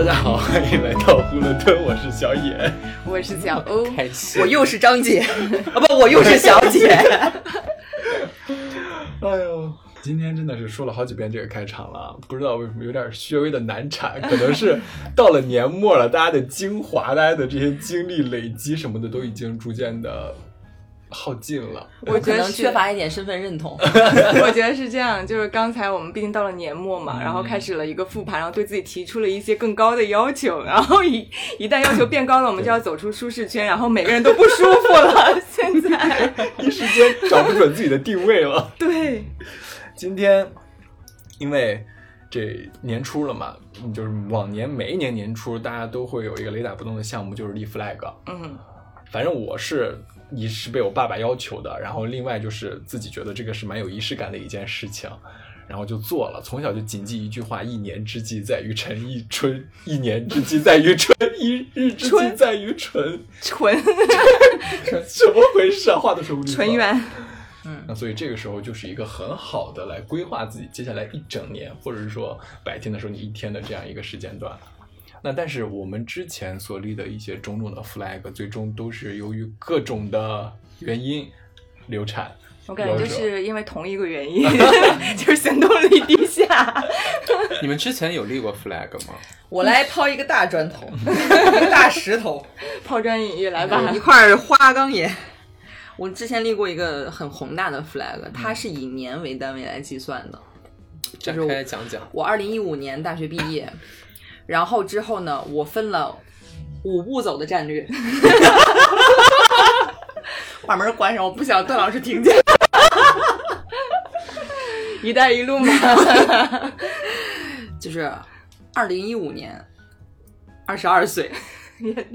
大家好，欢迎来到呼伦顿，我是小野，我是小欧，开心我又是张姐，啊不，我又是小姐。哎呦，今天真的是说了好几遍这个开场了，不知道为什么有点稍微的难产，可能是到了年末了，大家的精华，大家的这些经历累积什么的都已经逐渐的耗尽了。我觉得缺乏一点身份认同。我觉得是这样，就是刚才我们毕竟到了年末嘛，嗯然后开始了一个复盘，然后对自己提出了一些更高的要求，然后一一旦要求变高了，我们就要走出舒适圈，然后每个人都不舒服了。现在，一时间找不准自己的定位了。对，今天因为这年初了嘛，嗯就是往年每一年年初大家都会有一个雷打不动的项目，就是立 flag。嗯，反正我是一是被我爸爸要求的，然后另外就是自己觉得这个是蛮有仪式感的一件事情，然后就做了。从小就谨记一句话：一年之计在于晨，一春一年之计在于春，一日之计春在于纯。纯 怎么回事啊？话都说不利索纯元，嗯那所以这个时候就是一个很好的来规划自己接下来一整年，或者是说白天的时候你一天的这样一个时间段。那但是我们之前所立的一些种种的 flag，最终都是由于各种的原因流产。我感觉就是因为同一个原因，就是行动力低下。你们之前有立过 flag 吗？我来抛一个大砖头，一个大石头，抛砖引玉，来吧一。块花岗岩。我之前立过一个很宏大的 flag，它是以年为单位来计算的。展就是我开讲讲。我二零一五年大学毕业，然后之后呢，我分了五步走的战略。把门关上，我不想段老师听见。一带一路嘛，就是二零一五年，二十二岁，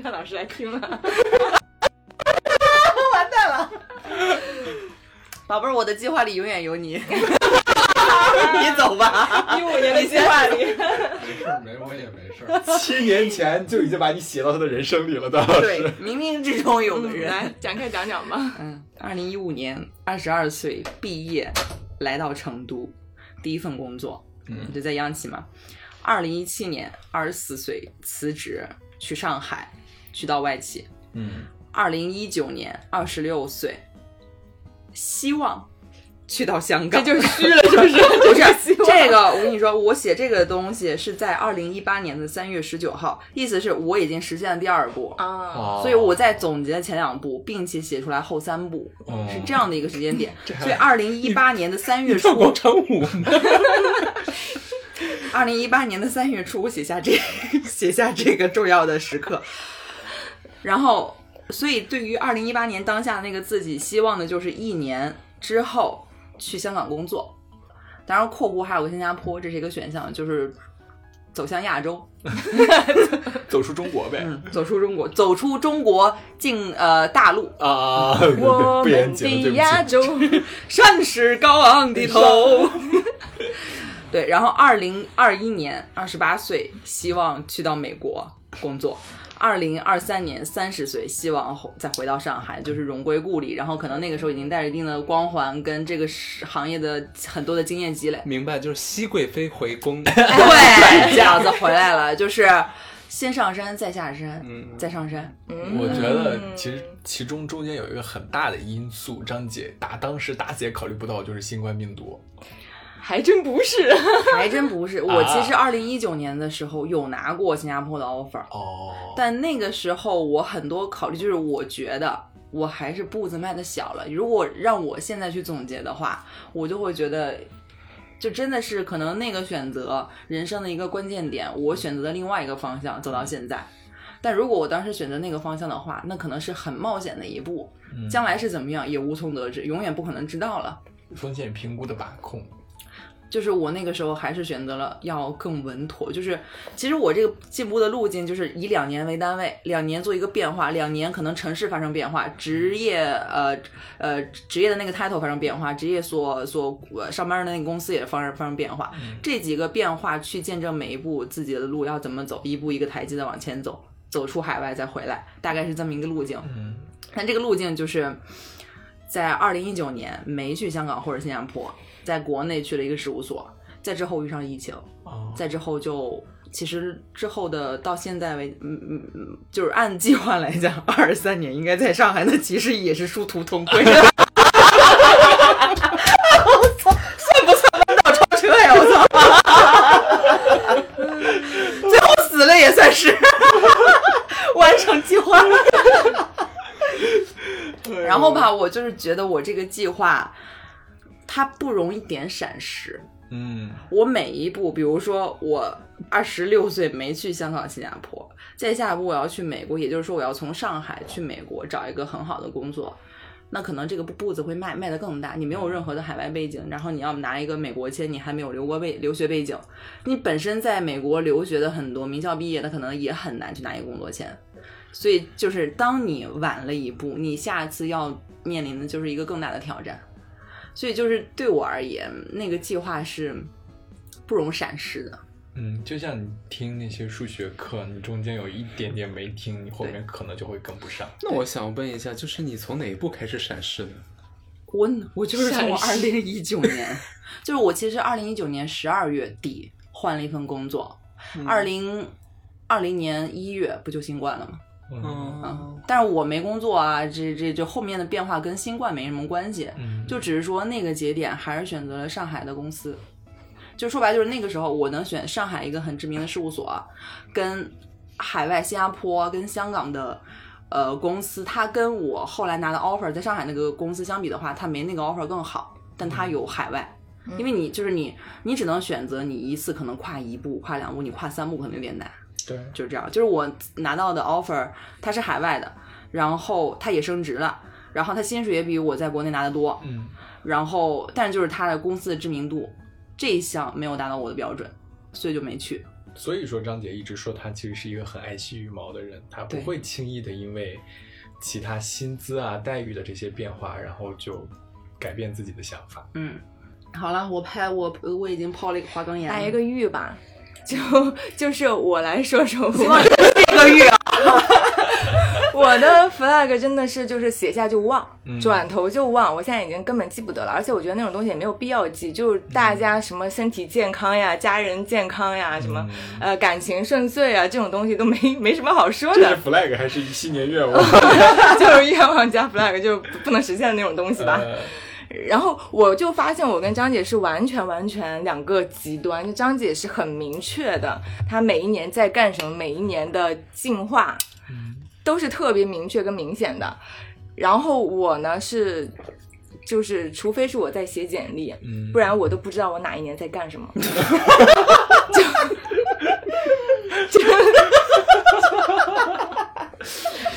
让老师来听了，完蛋了。宝贝儿，我的计划里永远有你。你走吧。一五年的计划里，没事儿，没我也没事儿。七年前就已经把你写到他的人生里了，段老对师。，冥冥之中有个人。来展开讲讲吧。嗯，二零一五年二十二岁毕业，来到成都，第一份工作，嗯就在央企嘛。二零一七年二十四岁辞职去上海，去到外企。嗯，二零一九年二十六岁，希望去到香这港。就 虚了，是不是？不是这个，我跟你说，我写这个东西是在二零一八年的三月十九号，意思是我已经实现了第二步，啊，哦所以我在总结前两步，并且写出来后三步，哦是这样的一个时间点。还所以二零一八年的三月初，跳广场舞？二零一八年的三月初，我写下这写下这个重要的时刻，然后，所以对于二零一八年当下那个自己，希望的就是一年之后去香港工作，当然（括弧还有个新加坡），这是一个选项，就是走向亚洲，走出中国呗。嗯，走出中国，走出中国进呃大陆，啊，我们的亚。洲，山是高昂的头。对，然后二零二一年二十八岁，希望去到美国工作。二零二三年三十岁，希望回再回到上海，就是荣归故里。然后可能那个时候已经带着一定的光环跟这个是行业的很多的经验积累。明白，就是熹贵妃回宫。对，饺子回来了，就是先上山再下山，嗯再上山。嗯我觉得其实其中中间有一个很大的因素，张姐打当时大姐考虑不到，就是新冠病毒。还真不是。还真不是，我其实二零一九年的时候有拿过新加坡的 offer，哦，但那个时候我很多考虑，就是我觉得我还是步子迈的小了。如果让我现在去总结的话，我就会觉得，就真的是可能那个选择人生的一个关键点，我选择了另外一个方向走到现在。但如果我当时选择那个方向的话，那可能是很冒险的一步，嗯将来是怎么样也无从得知，永远不可能知道了。风险评估的把控。就是我那个时候还是选择了要更稳妥，就是其实我这个进步的路径就是以两年为单位，两年做一个变化，两年可能城市发生变化，职业呃呃职业的那个 title 发生变化，职业所所呃上班的那个公司也发生发生变化，这几个变化去见证每一步自己的路要怎么走，一步一个台阶的往前走，走出海外再回来，大概是这么一个路径。嗯但这个路径就是在二零一九年没去香港或者新加坡，在国内去了一个事务所，在之后遇上疫情，哦，在之后就其实之后的到现在为，嗯嗯嗯，就是按计划来讲，二十三年应该在上海，那其实也是殊途同归的。我操，算不算弯道超车呀？我操！最后死了也算是完成计划。然后吧，我就是觉得我这个计划，它不容易点闪失。嗯我每一步，比如说我二十六岁没去香港、新加坡，再下一步我要去美国，也就是说我要从上海去美国找一个很好的工作，那可能这个步步子会迈迈得更大。你没有任何的海外背景，然后你要拿一个美国签，你还没有留过背留学背景，你本身在美国留学的很多名校毕业的，可能也很难去拿一个工作签。所以就是当你晚了一步，你下次要面临的就是一个更大的挑战。所以就是对我而言，那个计划是不容闪失的。嗯，就像你听那些数学课，你中间有一点点没听，你后面可能就会跟不上。那我想问一下，就是你从哪一步开始闪失的？我我就是从我二零一九年，就是我其实二零一九年十二月底换了一份工作，二零二零年一月不就新冠了吗？嗯嗯，但是我没工作啊，这这就后面的变化跟新冠没什么关系，嗯，就只是说那个节点还是选择了上海的公司，就说白就是那个时候我能选上海一个很知名的事务所，跟海外新加坡跟香港的呃公司，它跟我后来拿的 offer 在上海那个公司相比的话，它没那个 offer 更好，但它有海外。因为你就是你，你只能选择你一次可能跨一步、跨两步，你跨三步可能有点难。对，就是这样，就是我拿到的 offer，它是海外的，然后它也升职了，然后它薪水也比我在国内拿的多，嗯然后但就是他的公司的知名度这一项没有达到我的标准，所以就没去。所以说张姐一直说她其实是一个很爱惜羽毛的人，她不会轻易的因为其他薪资啊待遇的这些变化，然后就改变自己的想法。嗯，好了，我拍我我已经抛了一个花岗岩了，来一个玉吧，就就是我来说说我望这个月啊，我的 flag 真的是就是写下就忘，嗯转头就忘，我现在已经根本记不得了，而且我觉得那种东西也没有必要记，就是大家什么身体健康呀、家人健康呀、什么嗯。呃感情顺遂啊这种东西都没没什么好说的这是，flag 还是一新年愿望？就是愿望加 flag 就不不能实现的那种东西吧。呃然后我就发现我跟张姐是完全完全两个极端，就张姐是很明确的，她每一年在干什么，每一年的进化都是特别明确跟明显的。然后我呢是，就是除非是我在写简历，嗯不然我都不知道我哪一年在干什么。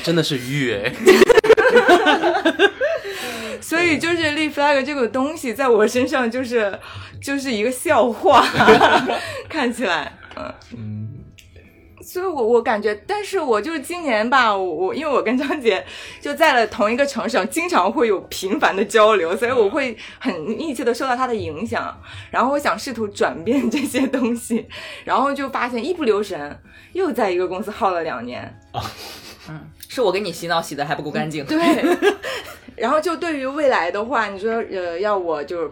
真的是玉哎，所以就是立 flag 这个东西在我身上就是就是一个笑话，看起来，嗯。所以我我感觉，但是我就是今年吧，我我因为我跟张姐就在了同一个城市，经常会有频繁的交流，所以我会很密切的受到他的影响。然后我想试图转变这些东西，然后就发现一不留神又在一个公司耗了两年啊。是我给你洗脑洗的还不够干净。对，然后就对于未来的话，你说呃，要我就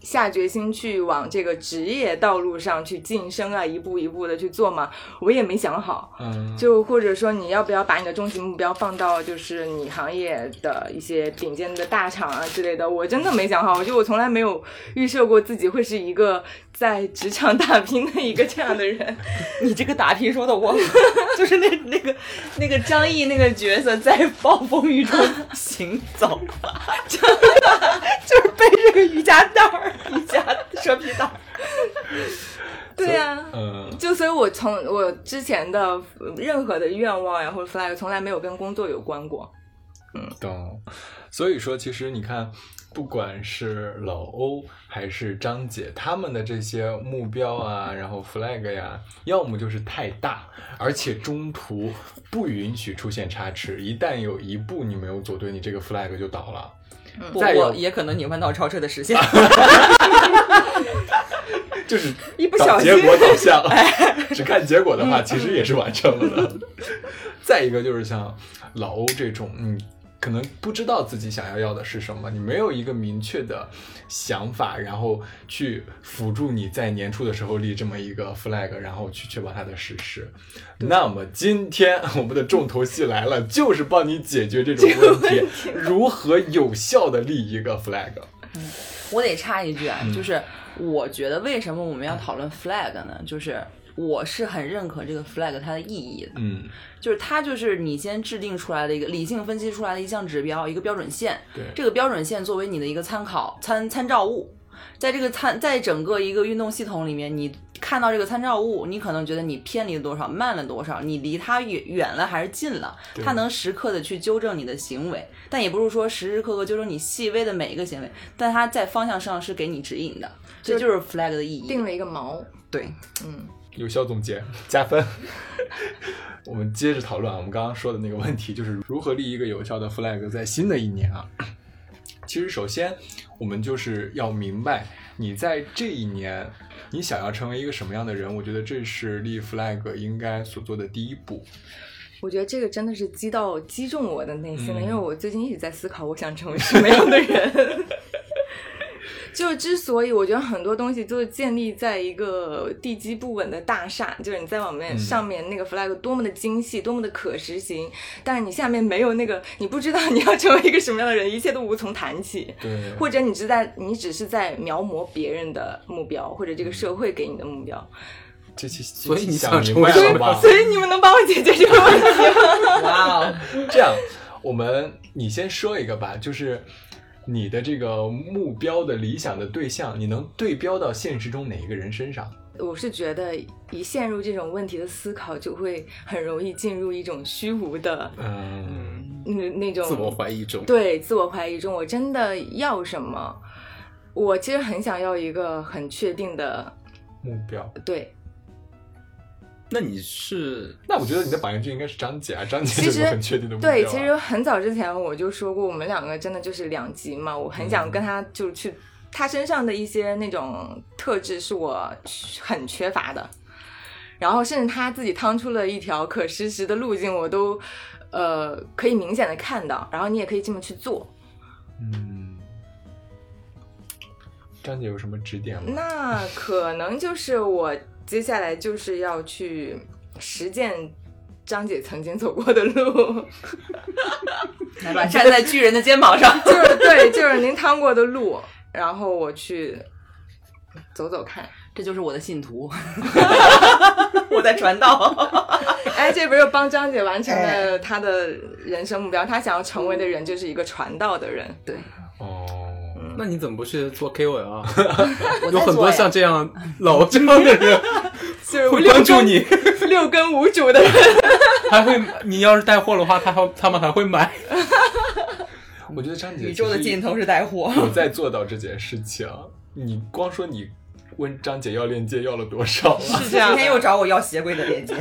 下决心去往这个职业道路上去晋升啊，一步一步的去做嘛，我也没想好。嗯，就或者说你要不要把你的终极目标放到就是你行业的一些顶尖的大厂啊之类的，我真的没想好。我觉得我从来没有预设过自己会是一个在职场打拼的一个这样的人。你这个打拼说的我，就是那那个那个张译那个角色在暴风雨中 行走，就是背着个瑜伽袋儿、瑜伽蛇皮袋儿。对呀、嗯就所以，我从我之前的呃任何的愿望呀或者 flag，从来没有跟工作有关过。嗯懂。所以说，其实你看，不管是老欧还是张姐，他们的这些目标啊，然后 flag 呀，要么就是太大，而且中途不允许出现差池，一旦有一步你没有走对，你这个 flag 就倒了。不再有过也可能你弯道超车的实现。就是 一不小心结果导向，只看结果的话，其实也是完成了的。再一个就是像老欧这种，嗯，可能不知道自己想要要的是什么，你没有一个明确的想法，然后去辅助你在年初的时候立这么一个 flag，然后去确保它的实施。那么今天我们的重头戏来了，就是帮你解决这种问题，如何有效的立一个 flag。嗯我得插一句啊，就是我觉得为什么我们要讨论 flag 呢？就是我是很认可这个 flag 它的意义的，嗯，就是它就是你先制定出来的一个理性分析出来的一项指标，一个标准线。对。这个标准线作为你的一个参考参参照物，在这个参在整个一个运动系统里面，你看到这个参照物，你可能觉得你偏离了多少，慢了多少，你离它远远了还是近了，它能时刻的去纠正你的行为，但也不是说时时刻刻纠正你细微的每一个行为，但它在方向上是给你指引的，这就是 flag 的意义。定了一个锚。对，嗯，有效总结 加分。我们接着讨论啊，我们刚刚说的那个问题，就是如何立一个有效的 flag，在新的一年啊。其实，首先我们就是要明白，你在这一年，你想要成为一个什么样的人，我觉得这是立 flag 应该所做的第一步。我觉得这个真的是击到击中我的内心了，嗯因为我最近一直在思考我想成为什么样的人。就之所以我觉得很多东西都是建立在一个地基不稳的大厦，就是你在往面、嗯上面那个 flag 多么的精细，多么的可实行，但是你下面没有那个，你不知道你要成为一个什么样的人，一切都无从谈起。对，或者你只在你只是在描摹别人的目标，或者这个社会给你的目标，这期所以你想想成为明白了吧？所以你们能帮我解决这个问题吗？哇哦，这样，我们你先说一个吧，就是你的这个目标的理想的对象，你能对标到现实中哪一个人身上？我是觉得一陷入这种问题的思考，就会很容易进入一种虚无的嗯，那那种自我怀疑中。对自我怀疑中，我真的要什么？我其实很想要一个很确定的目标。对，那你是 那我觉得你的榜样就应该是张姐啊，张姐其实很确定的、啊。对，其实很早之前我就说过，我们两个真的就是两极嘛。我很想跟他就去，他身上的一些那种特质是我很缺乏的，然后甚至他自己趟出了一条可实施的路径，我都呃可以明显的看到，然后你也可以这么去做。嗯，张姐有什么指点吗？那可能就是我接下来就是要去实践张姐曾经走过的路。来吧，站在巨人的肩膀上。就是对，就是您趟过的路，然后我去走走看。这就是我的信徒，我在传道。哎，这不是帮张姐完成了她的人生目标？她想要成为的人就是一个传道的人。对，哦，那你怎么不去做 KOL 啊？我 有很多像这样老这样的人 就是会关注你，六根无主的人。还会你要是带货的话，他还他们还会买。我觉得张姐宇宙的尽头是带货。我在做到这件事情。你光说你问张姐要链接要了多少啊？是这样今天又找我要鞋柜的链接。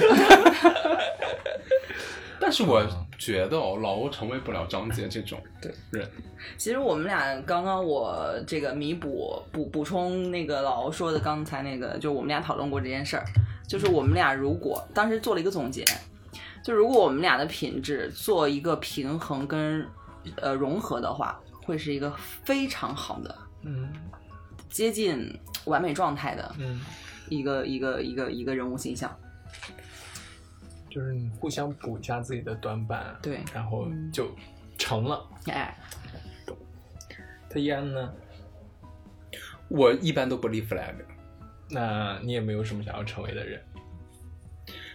但是我觉得哦，老欧成为不了张杰这种 人。其实我们俩刚刚我这个弥补补补充那个老欧说的刚才那个，就我们俩讨论过这件事儿，就是我们俩如果当时做了一个总结，就如果我们俩的品质做一个平衡跟呃融合的话，会是一个非常好的嗯。接近完美状态的嗯，一个一个一个一个人物形象。就是你互相补一下自己的短板，对然后就成了。哎，他依安呢？我一般都不立 flag。那你也没有什么想要成为的人。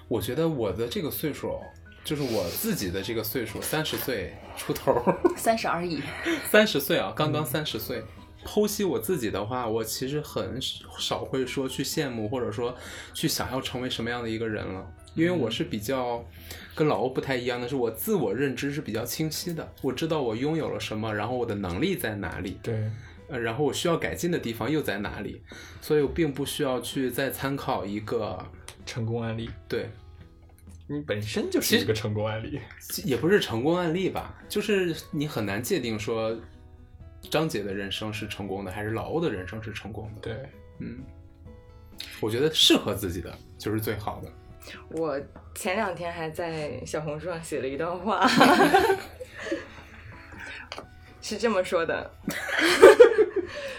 我觉得我的这个岁数，就是我自己的这个岁数，三十岁出头，三十而已。三十岁啊，刚刚三十岁。剖析我自己的话，我其实很少会说去羡慕，或者说去想要成为什么样的一个人了。因为我是比较跟老欧不太一样的是，我自我认知是比较清晰的，我知道我拥有了什么，然后我的能力在哪里，对，呃，然后我需要改进的地方又在哪里，所以我并不需要去再参考一个成功案例，对，你本身就是一个成功案例。也不是成功案例吧，就是你很难界定说张姐的人生是成功的，还是老欧的人生是成功的。对，嗯，我觉得适合自己的就是最好的。我前两天还在小红书上写了一段话，是这么说的。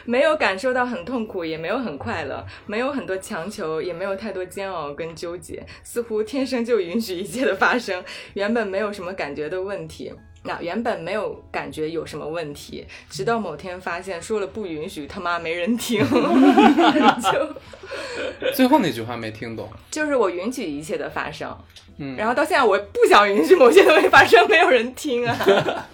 没有感受到很痛苦，也没有很快乐，没有很多强求，也没有太多煎熬跟纠结，似乎天生就允许一切的发生。原本没有什么感觉的问题，那原本没有感觉有什么问题，直到某天发现说了不允许，他妈没人听，就最后那句话没听懂。就是我允许一切的发生，嗯，然后到现在我不想允许某些东西发生，没有人听啊。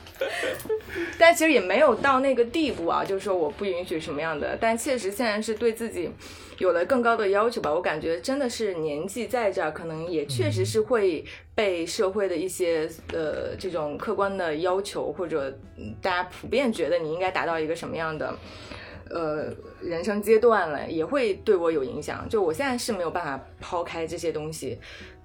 但其实也没有到那个地步啊，就是说我不允许什么样的，但确实现在是对自己有了更高的要求吧。我感觉真的是年纪在这儿，可能也确实是会被社会的一些呃这种客观的要求，或者嗯大家普遍觉得你应该达到一个什么样的。呃，人生阶段了，也会对我有影响。就我现在是没有办法抛开这些东西，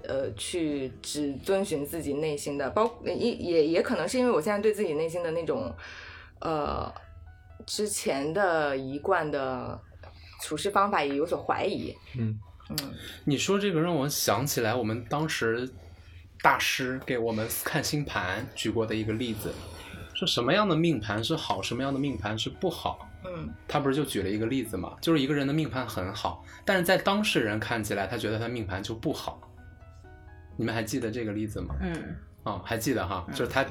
呃，去只遵循自己内心的，包也也也可能是因为我现在对自己内心的那种，呃，之前的一贯的处事方法也有所怀疑。嗯嗯，你说这个让我想起来，我们当时大师给我们看星盘举过的一个例子，说什么样的命盘是好，什么样的命盘是不好。嗯他不是就举了一个例子嘛，就是一个人的命盘很好，但是在当事人看起来，他觉得他命盘就不好。你们还记得这个例子吗？嗯，哦、还记得哈，就是她、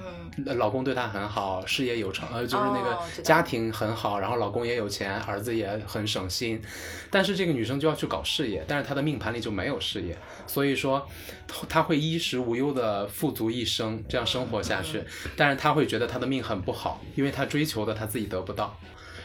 呃老公对她很好，事业有成，呃，就是那个家庭很好，然后老公也有钱，儿子也很省心，但是这个女生就要去搞事业，但是她的命盘里就没有事业，所以说她会衣食无忧的富足一生，这样生活下去，但是她会觉得她的命很不好，因为她追求的她自己得不到。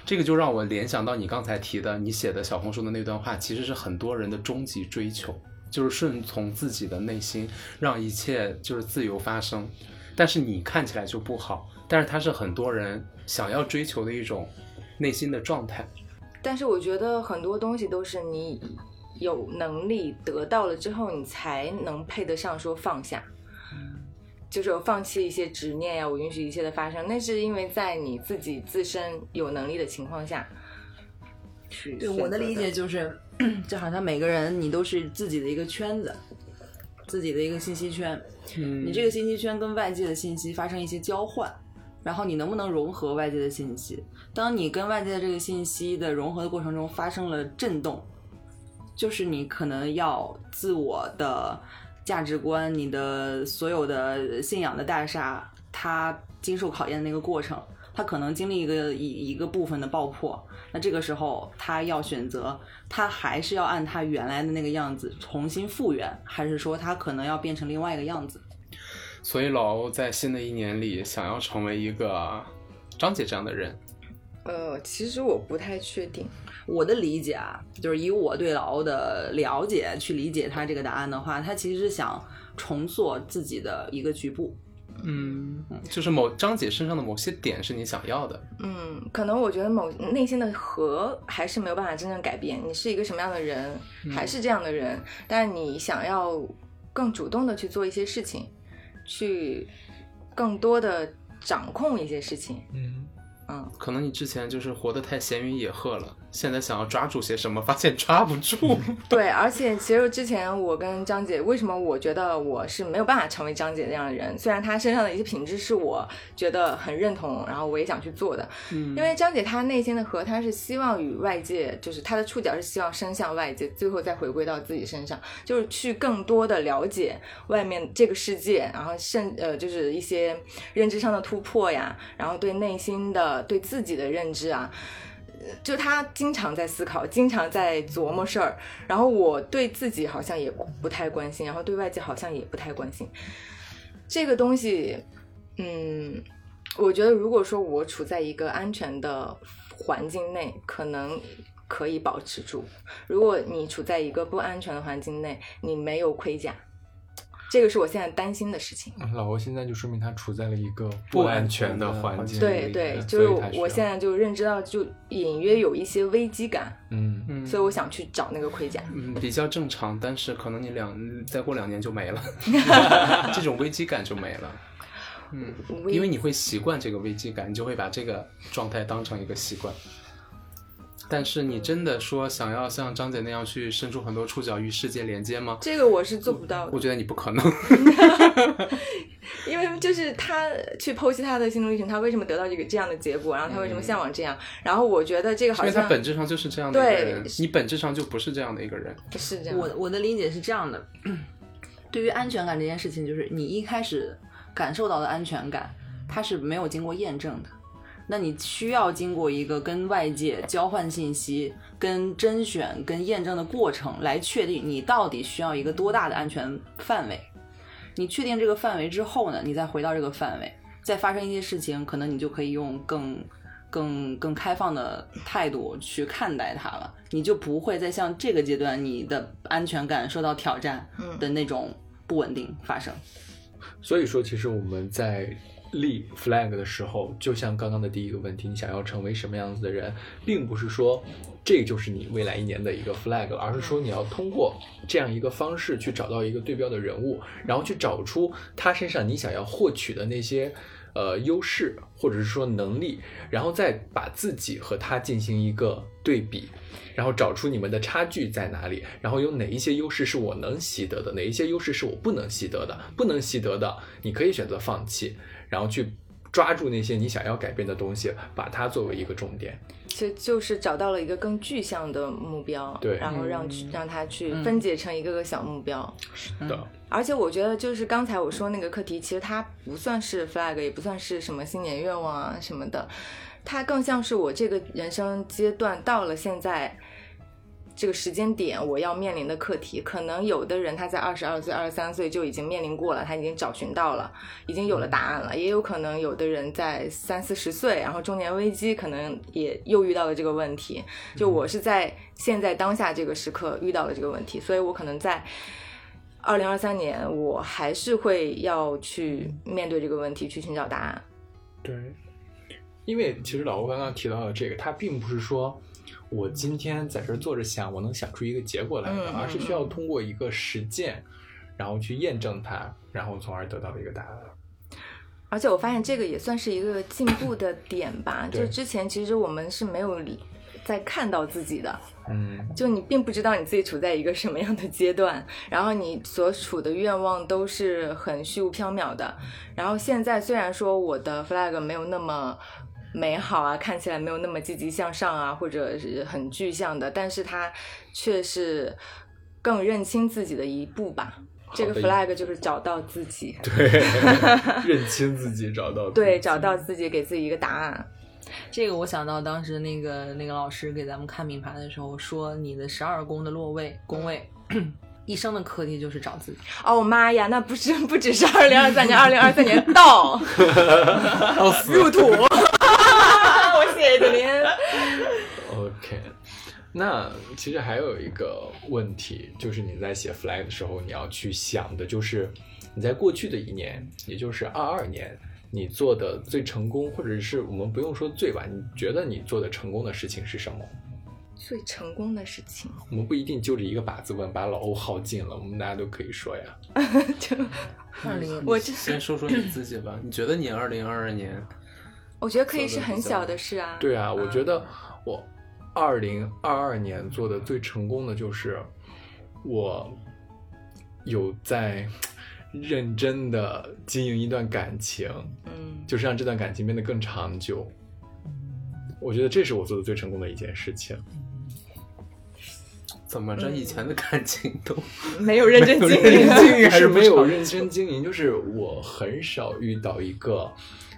这个就让我联想到你刚才提的，你写的小红书的那段话，其实是很多人的终极追求，就是顺从自己的内心，让一切就是自由发生。但是你看起来就不好，但是它是很多人想要追求的一种内心的状态。但是我觉得很多东西都是你有能力得到了之后，你才能配得上说放下。就是我放弃一些执念呀，我允许一切的发生，那是因为在你自己自身有能力的情况下去对我的理解就是，就好像每个人你都是自己的一个圈子，自己的一个信息圈，嗯你这个信息圈跟外界的信息发生一些交换，然后你能不能融合外界的信息？当你跟外界的这个信息的融合的过程中发生了震动，就是你可能要自我的价值观、你的所有的信仰的大厦，它经受考验的那个过程，他可能经历一个一一个部分的爆破。那这个时候，他要选择，他还是要按他原来的那个样子重新复原，还是说他可能要变成另外一个样子？所以老欧在新的一年里想要成为一个张姐这样的人。呃，其实我不太确定。我的理解啊，就是以我对老欧的了解去理解他这个答案的话，他其实是想重塑自己的一个局部。嗯，就是某张姐身上的某些点是你想要的。嗯，可能我觉得某内心的核还是没有办法真正改变。你是一个什么样的人，还是这样的人，但你想要更主动的去做一些事情，去更多的掌控一些事情。嗯，嗯，可能你之前就是活得太闲云野鹤了，现在想要抓住些什么，发现抓不住。对，而且其实之前我跟张姐，为什么我觉得我是没有办法成为张姐那样的人？虽然她身上的一些品质是我觉得很认同，然后我也想去做的，嗯因为张姐她内心的核，她是希望与外界，就是她的触角是希望伸向外界，最后再回归到自己身上，就是去更多的了解外面这个世界，然后甚呃就是一些认知上的突破呀，然后对内心的对自己的认知啊。就他经常在思考，经常在琢磨事儿，然后我对自己好像也不太关心，然后对外界好像也不太关心。这个东西，嗯，我觉得如果说我处在一个安全的环境内，可能可以保持住；如果你处在一个不安全的环境内，你没有盔甲，这个是我现在担心的事情。老欧现在就说明他处在了一个不安安全的的环境对对，就是我现在就认知到，就隐约有一些危机感，嗯嗯所以我想去找那个盔甲。嗯，比较正常，但是可能你两再过两年就没了，这种危机感就没了。嗯，因为你会习惯这个危机感，你就会把这个状态当成一个习惯。但是你真的说想要像张姐那样去伸出很多触角与世界连接吗？这个我是做不到的我，觉得你不可能。因为就是他去剖析他的心路历程，他为什么得到这个这样的结果，然后他为什么向往这样，然后我觉得这个好像因为他本质上就是这样的一个对人，你本质上就不是这样的一个人。是这样。我我的理解是这样的，对于安全感这件事情，就是你一开始感受到的安全感，它是没有经过验证的。那你需要经过一个跟外界交换信息、跟甄选、跟验证的过程，来确定你到底需要一个多大的安全范围。你确定这个范围之后呢，你再回到这个范围，再发生一些事情，可能你就可以用更、更、更开放的态度去看待它了。你就不会再像这个阶段你的安全感受到挑战嗯的那种不稳定发生。所以说，其实我们在立 flag 的时候，就像刚刚的第一个问题，你想要成为什么样子的人，并不是说这就是你未来一年的一个 flag，而是说你要通过这样一个方式去找到一个对标的人物，然后去找出他身上你想要获取的那些。呃，优势或者是说能力，然后再把自己和他进行一个对比，然后找出你们的差距在哪里，然后有哪一些优势是我能习得的，哪一些优势是我不能习得的，不能习得的，你可以选择放弃，然后去抓住那些你想要改变的东西，把它作为一个重点。其实就是找到了一个更具象的目标，对然后让去、让它去分解成一个个小目标。是的，而且我觉得，就是刚才我说那个课题，其实它不算是 flag，也不算是什么新年愿望啊什么的，它更像是我这个人生阶段到了现在这个时间点，我要面临的课题。可能有的人他在二十二岁、二十三岁就已经面临过了，他已经找寻到了，已经有了答案了。也有可能有的人在三四十岁，然后中年危机，可能也又遇到了这个问题。就我是在现在当下这个时刻遇到了这个问题，所以我可能在。二零二三年，我还是会要去面对这个问题，去寻找答案。对，因为其实老吴刚刚提到的这个，他并不是说我今天在这儿坐着想，我能想出一个结果来而是需要通过一个实践，然后去验证它，然后从而得到一个答案。而且我发现这个也算是一个进步的点吧。就之前其实我们是没有在看到自己的，嗯，就你并不知道你自己处在一个什么样的阶段，然后你所处的愿望都是很虚无缥缈的。然后现在虽然说我的 flag 没有那么美好啊，看起来没有那么积极向上啊，或者是很具象的，但是它却是更认清自己的一步吧。这个 flag 就是找到自己，对，认清自己，找到自己对，找到自己，给自己一个答案。这个我想到当时那个那个老师给咱们看命盘的时候说，你的十二宫的落位宫位，一生的课题就是找自己。哦妈呀，那不是不只是二零二三年，二零二三年到 入土，我谢谢您。OK，那其实还有一个问题，就是你在写 flag 的时候，你要去想的就是你在过去的一年，也就是二二年，你做的最成功，或者是我们不用说最吧，你觉得你做的成功的事情是什么？最成功的事情，我们不一定就着一个靶子问，把老欧耗尽了，我们大家都可以说呀。就二零我这先说说你自己吧，你觉得你二零二二年我觉得可以是很小的事啊。对啊，我觉得我二零二二年做的最成功的就是我有在认真的经营一段感情，嗯，就是让这段感情变得更长久。我觉得这是我做的最成功的一件事情。怎么着，以前的感情都 没有认真经没有认营。真经营还是没有认真经营，就是我很少遇到一个，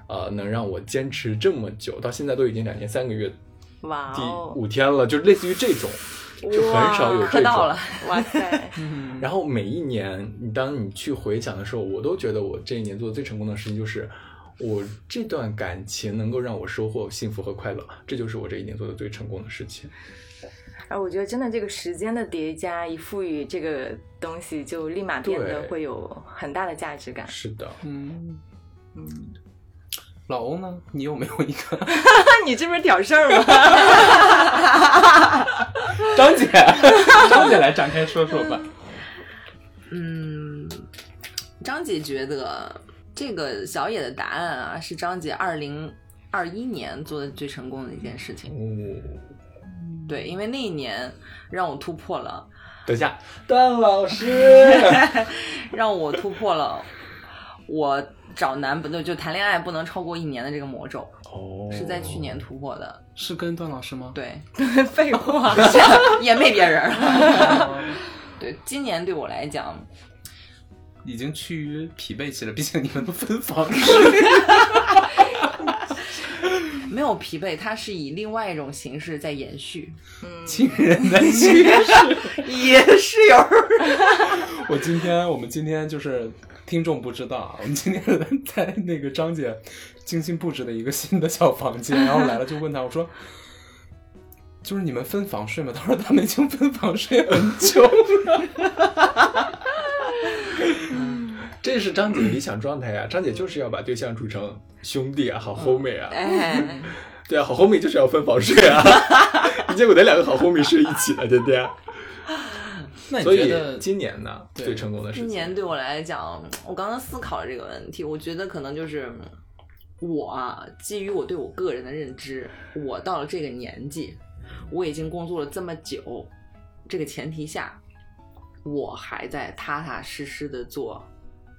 呃，能让我坚持这么久，到现在都已经两年三个月第哇哦，五天了，就类似于这种，就很少有这种。到了，哇塞，然后每一年，你当你去回想的时候，我都觉得我这一年做的最成功的事情就是，我这段感情能够让我收获幸福和快乐，这就是我这一年做的最成功的事情。而我觉得真的这个时间的叠加，一赋予这个东西，就立马变得会有很大的价值感。是的，嗯，嗯，老欧呢？你有没有一个那 你这不是挑事儿吗？张姐？张姐来展开说说吧。嗯，张姐觉得这个小野的答案啊，是张姐二零二一年做的最成功的一件事情。哦，对，因为那一年让我突破了，等一下，段老师，让我突破了我找男不对，就谈恋爱不能超过一年的这个魔咒，哦，是在去年突破的。是跟段老师吗？对，废话，也没别人。对，今年对我来讲，已经趋于疲惫期了，毕竟你们都分房没有疲惫，它是以另外一种形式在延续，嗯，亲人的趋势。也是有。我今天，我们今天就是听众不知道啊，我们今天在那个张姐精心布置的一个新的小房间，然后来了就问她，我说。就是你们分房睡吗？他说他们已经分房睡很久了。这是张姐理想状态呀！张姐就是要把对象处成兄弟啊，好 homie 啊，哎，对啊，好 homie 就是要分房睡啊。你 结果那两个好 homie 睡一起了，天天。那你所以觉得今年呢，对最成功的事情，今年对我来讲，我刚刚思考了这个问题，我觉得可能就是我啊，基于我对我个人的认知，我到了这个年纪，我已经工作了这么久，这个前提下，我还在踏踏实实的做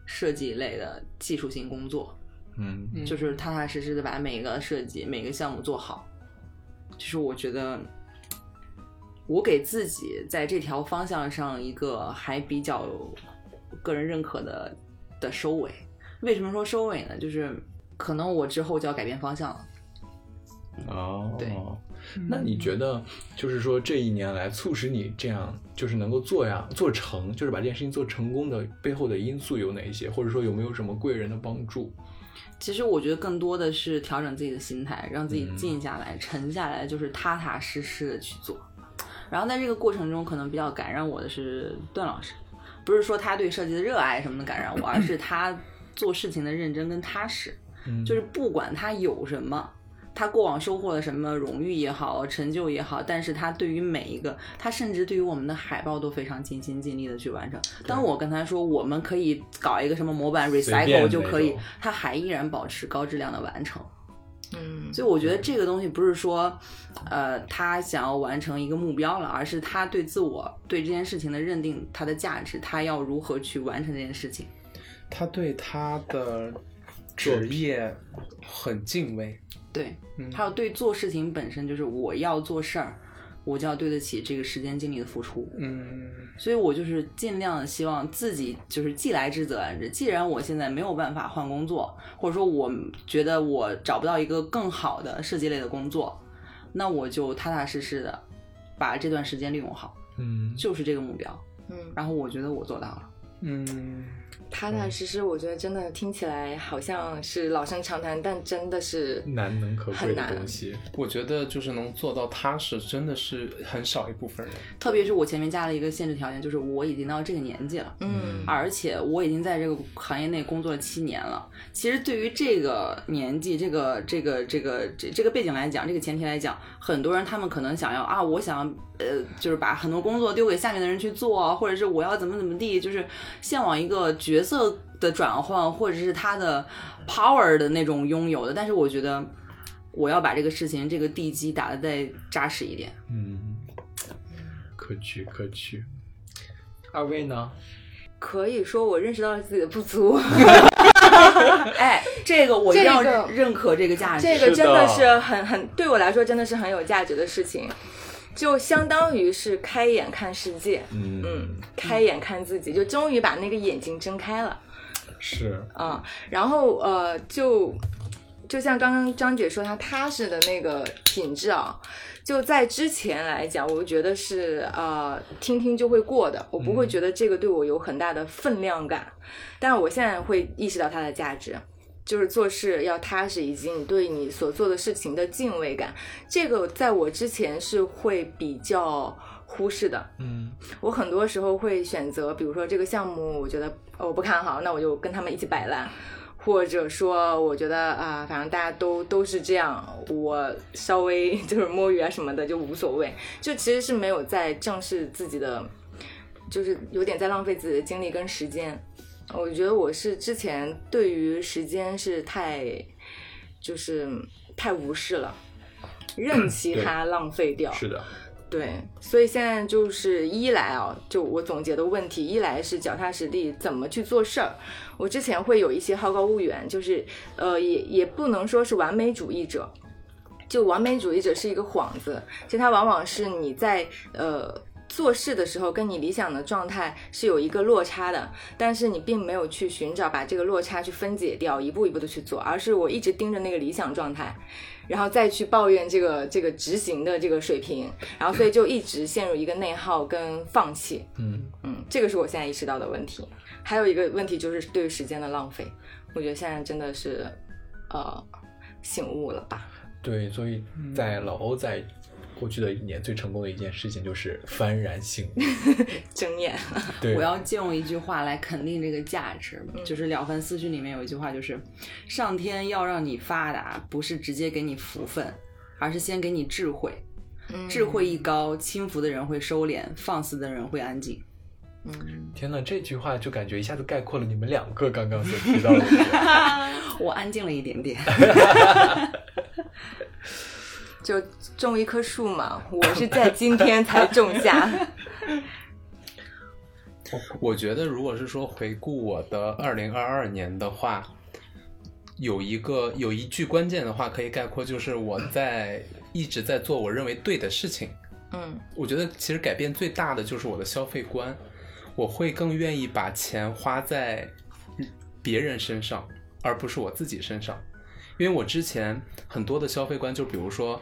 设计类的技术性工作，嗯。嗯。就是踏踏实实的把每个设计、每个项目做好。就是我觉得，我给自己在这条方向上一个还比较个人认可的的收尾。为什么说收尾呢？就是可能我之后就要改变方向了。哦，对。那你觉得，就是说这一年来促使你这样，就是能够做呀做成，就是把这件事情做成功的背后的因素有哪一些，或者说有没有什么贵人的帮助？其实我觉得更多的是调整自己的心态，让自己嗯静下来、沉下来，就是踏踏实实的去做。然后在这个过程中，可能比较感染我的是段老师，不是说他对设计的热爱什么的感染我，而是他做事情的认真跟踏实。嗯就是不管他有什么，他过往收获了什么荣誉也好、成就也好，但是他对于每一个，他甚至对于我们的海报都非常尽心尽力的去完成。当我跟他说我们可以搞一个什么模板 recycle 就可以，他还依然保持高质量的完成。嗯，所以我觉得这个东西不是说，呃，他想要完成一个目标了，而是他对自我对这件事情的认定，它的价值，他要如何去完成这件事情。他对他的职业很敬畏。对，嗯还有对做事情本身，就是我要做事儿，我就要对得起这个时间精力的付出。嗯，所以我就是尽量希望自己就是既来之则安之。既然我现在没有办法换工作，或者说我觉得我找不到一个更好的设计类的工作，那我就踏踏实实的把这段时间利用好，嗯，就是这个目标。嗯，然后我觉得我做到了。嗯，踏踏实实，我觉得真的听起来好像是老生常谈，但真的是难能可贵的东西。我觉得就是能做到踏实，真的是很少一部分人。特别是我前面加了一个限制条件，就是我已经到这个年纪了。嗯而且我已经在这个行业内工作了七年了。其实对于这个年纪、这个、这个、这个、这这个背景来讲，这个前提来讲，很多人他们可能想要啊，我想呃，就是把很多工作丢给下面的人去做，或者是我要怎么怎么地，就是向往一个角色的转换，或者是他的 power 的那种拥有的。但是我觉得我要把这个事情这个地基打得再扎实一点。嗯，可取可取。二位呢？可以说我认识到了自己的不足，哎，这个我一定要这个认可这个价值。这个真的是很很对我来说真的是很有价值的事情，就相当于是开眼看世界，嗯嗯，开眼看自己，就终于把那个眼睛睁开了。是，啊、然后呃，就就像刚刚张姐说，她踏实的那个品质啊，就在之前来讲，我觉得是呃听听就会过的，我不会嗯觉得这个对我有很大的分量感，但是我现在会意识到它的价值。就是做事要踏实，以及你对你所做的事情的敬畏感，这个在我之前是会比较忽视的。嗯我很多时候会选择，比如说这个项目，我觉得呃我不看好，那我就跟他们一起摆烂，或者说我觉得啊、反正大家都都是这样，我稍微 就是摸鱼啊什么的就无所谓，就其实是没有在正视自己的，就是有点在浪费自己的精力跟时间。我觉得我是之前对于时间是太，就是太无视了，任其它浪费掉。是的，对，所以现在就是一来啊，就我总结的问题，一来是脚踏实地怎么去做事儿。我之前会有一些好高骛远，就是呃，也也不能说是完美主义者。就完美主义者是一个幌子，其实它往往是你在呃做事的时候跟你理想的状态是有一个落差的，但是你并没有去寻找把这个落差去分解掉，一步一步的去做，而是我一直盯着那个理想状态，然后再去抱怨这个这个执行的这个水平，然后所以就一直陷入一个内耗跟放弃。嗯嗯，这个是我现在意识到的问题。还有一个问题就是对于时间的浪费，我觉得现在真的是呃醒悟了吧。对，所以在老欧在过去的一年最成功的一件事情就是幡然醒悟。睁眼。对，我要借用一句话来肯定这个价值，嗯就是《了凡四训》里面有一句话，就是上天要让你发达，不是直接给你福分，而是先给你智慧。嗯智慧一高，轻浮的人会收敛，放肆的人会安静。嗯，天呐，这句话就感觉一下子概括了你们两个刚刚所提到的点。我安静了一点点。就种一棵树嘛，我是在今天才种下。我觉得，如果是说回顾我的二零二二年的话，有一个有一句关键的话可以概括，就是我在一直在做我认为对的事情。嗯我觉得其实改变最大的就是我的消费观，我会更愿意把钱花在别人身上，而不是我自己身上。因为我之前很多的消费观，就比如说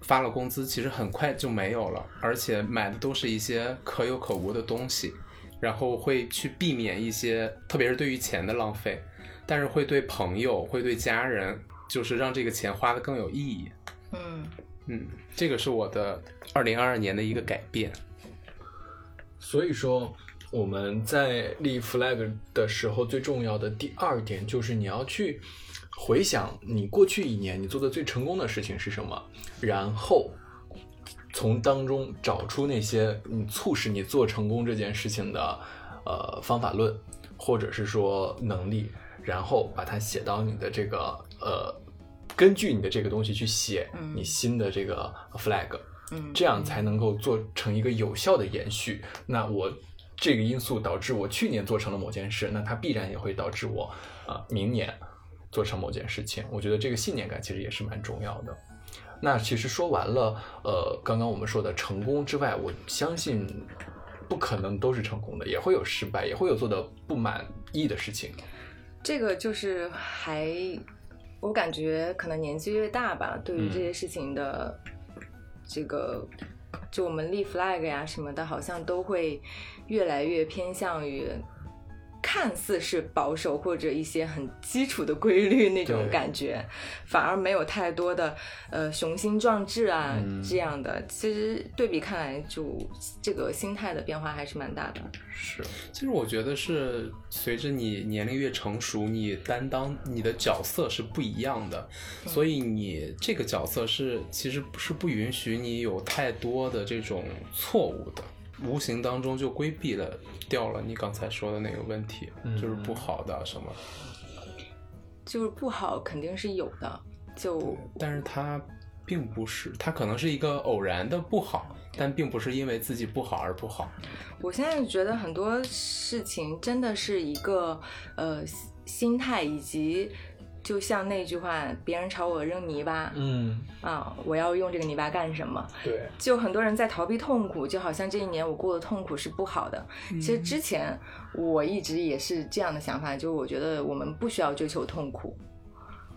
发了工资，其实很快就没有了，而且买的都是一些可有可无的东西，然后会去避免一些，特别是对于钱的浪费，但是会对朋友、会对家人，就是让这个钱花的更有意义。嗯嗯，这个是我的二零二二年的一个改变。所以说，我们在立 flag 的时候，最重要的第二点就是你要去回想你过去一年你做的最成功的事情是什么，然后从当中找出那些你促使你做成功这件事情的呃方法论，或者是说能力，然后把它写到你的这个呃，根据你的这个东西去写嗯你新的这个 flag。嗯，这样才能够做成一个有效的延续。那我这个因素导致我去年做成了某件事，那它必然也会导致我啊、呃明年做成某件事情。我觉得这个信念感其实也是蛮重要的。那其实说完了，呃，刚刚我们说的成功之外，我相信不可能都是成功的，也会有失败，也会有做的不满意的事情。这个就是还，我感觉可能年纪越大吧，对于这些事情的这个，就我们立 flag 呀什么的，好像都会越来越偏向于。看似是保守或者一些很基础的规律那种感觉，反而没有太多的呃雄心壮志啊、嗯这样的。其实对比看来，就这个心态的变化还是蛮大的。是，其实我觉得是随着你年龄越成熟，你担当你的角色是不一样的，所以你这个角色是其实不是不允许你有太多的这种错误的，无形当中就规避了掉了你刚才说的那个问题，嗯就是不好的什么，就是不好肯定是有的，就但是它并不是，它可能是一个偶然的不好，但并不是因为自己不好而不好。我现在觉得很多事情真的是一个呃心心态，以及就像那句话，别人朝我扔泥巴，嗯，啊，我要用这个泥巴干什么？对，就很多人在逃避痛苦，就好像这一年我过的痛苦是不好的。其实之前我一直也是这样的想法，就我觉得我们不需要追求痛苦。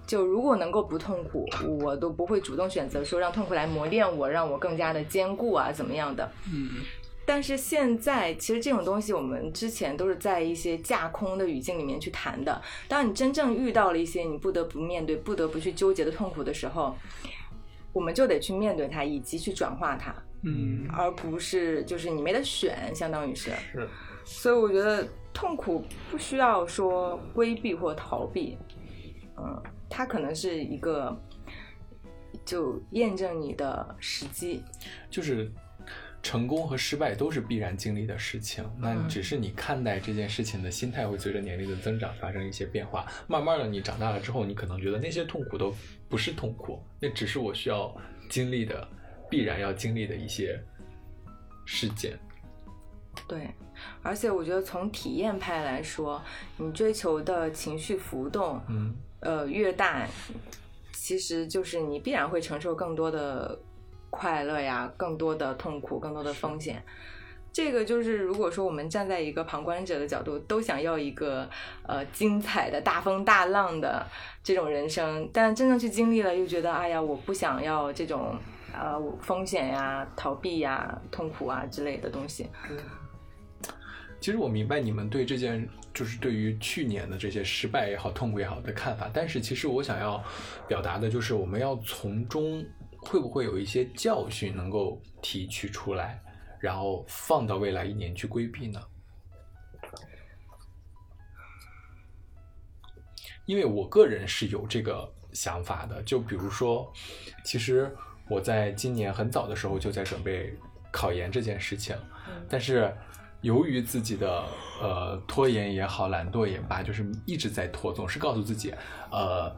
就如果能够不痛苦，我都不会主动选择说让痛苦来磨练我，让我更加的坚固啊，怎么样的。嗯，但是现在，其实这种东西我们之前都是在一些架空的语境里面去谈的。当你真正遇到了一些你不得不面对、不得不去纠结的痛苦的时候，我们就得去面对它，以及去转化它，嗯而不是就是你没得选，相当于是。是，所以我觉得痛苦不需要说规避或逃避，嗯，它可能是一个就验证你的时机。就是成功和失败都是必然经历的事情，那嗯只是你看待这件事情的心态会随着年龄的增长发生一些变化。慢慢的，你长大了之后，你可能觉得那些痛苦都不是痛苦，那只是我需要经历的、必然要经历的一些事件。对，而且我觉得从体验派来说，你追求的情绪浮动，嗯呃，越大，其实就是你必然会承受更多的快乐呀，更多的痛苦，更多的风险。这个就是，如果说我们站在一个旁观者的角度，都想要一个呃精彩的大风大浪的这种人生，但真正去经历了，又觉得哎呀，我不想要这种呃风险呀、逃避呀、痛苦啊之类的东西。其实我明白你们对这件，就是对于去年的这些失败也好、痛苦也好的看法，但是其实我想要表达的就是，我们要从中会不会有一些教训能够提取出来，然后放到未来一年去规避呢？因为我个人是有这个想法的，就比如说，其实我在今年很早的时候就在准备考研这件事情，但是由于自己的呃拖延也好，懒惰也罢，就是一直在拖，总是告诉自己，呃，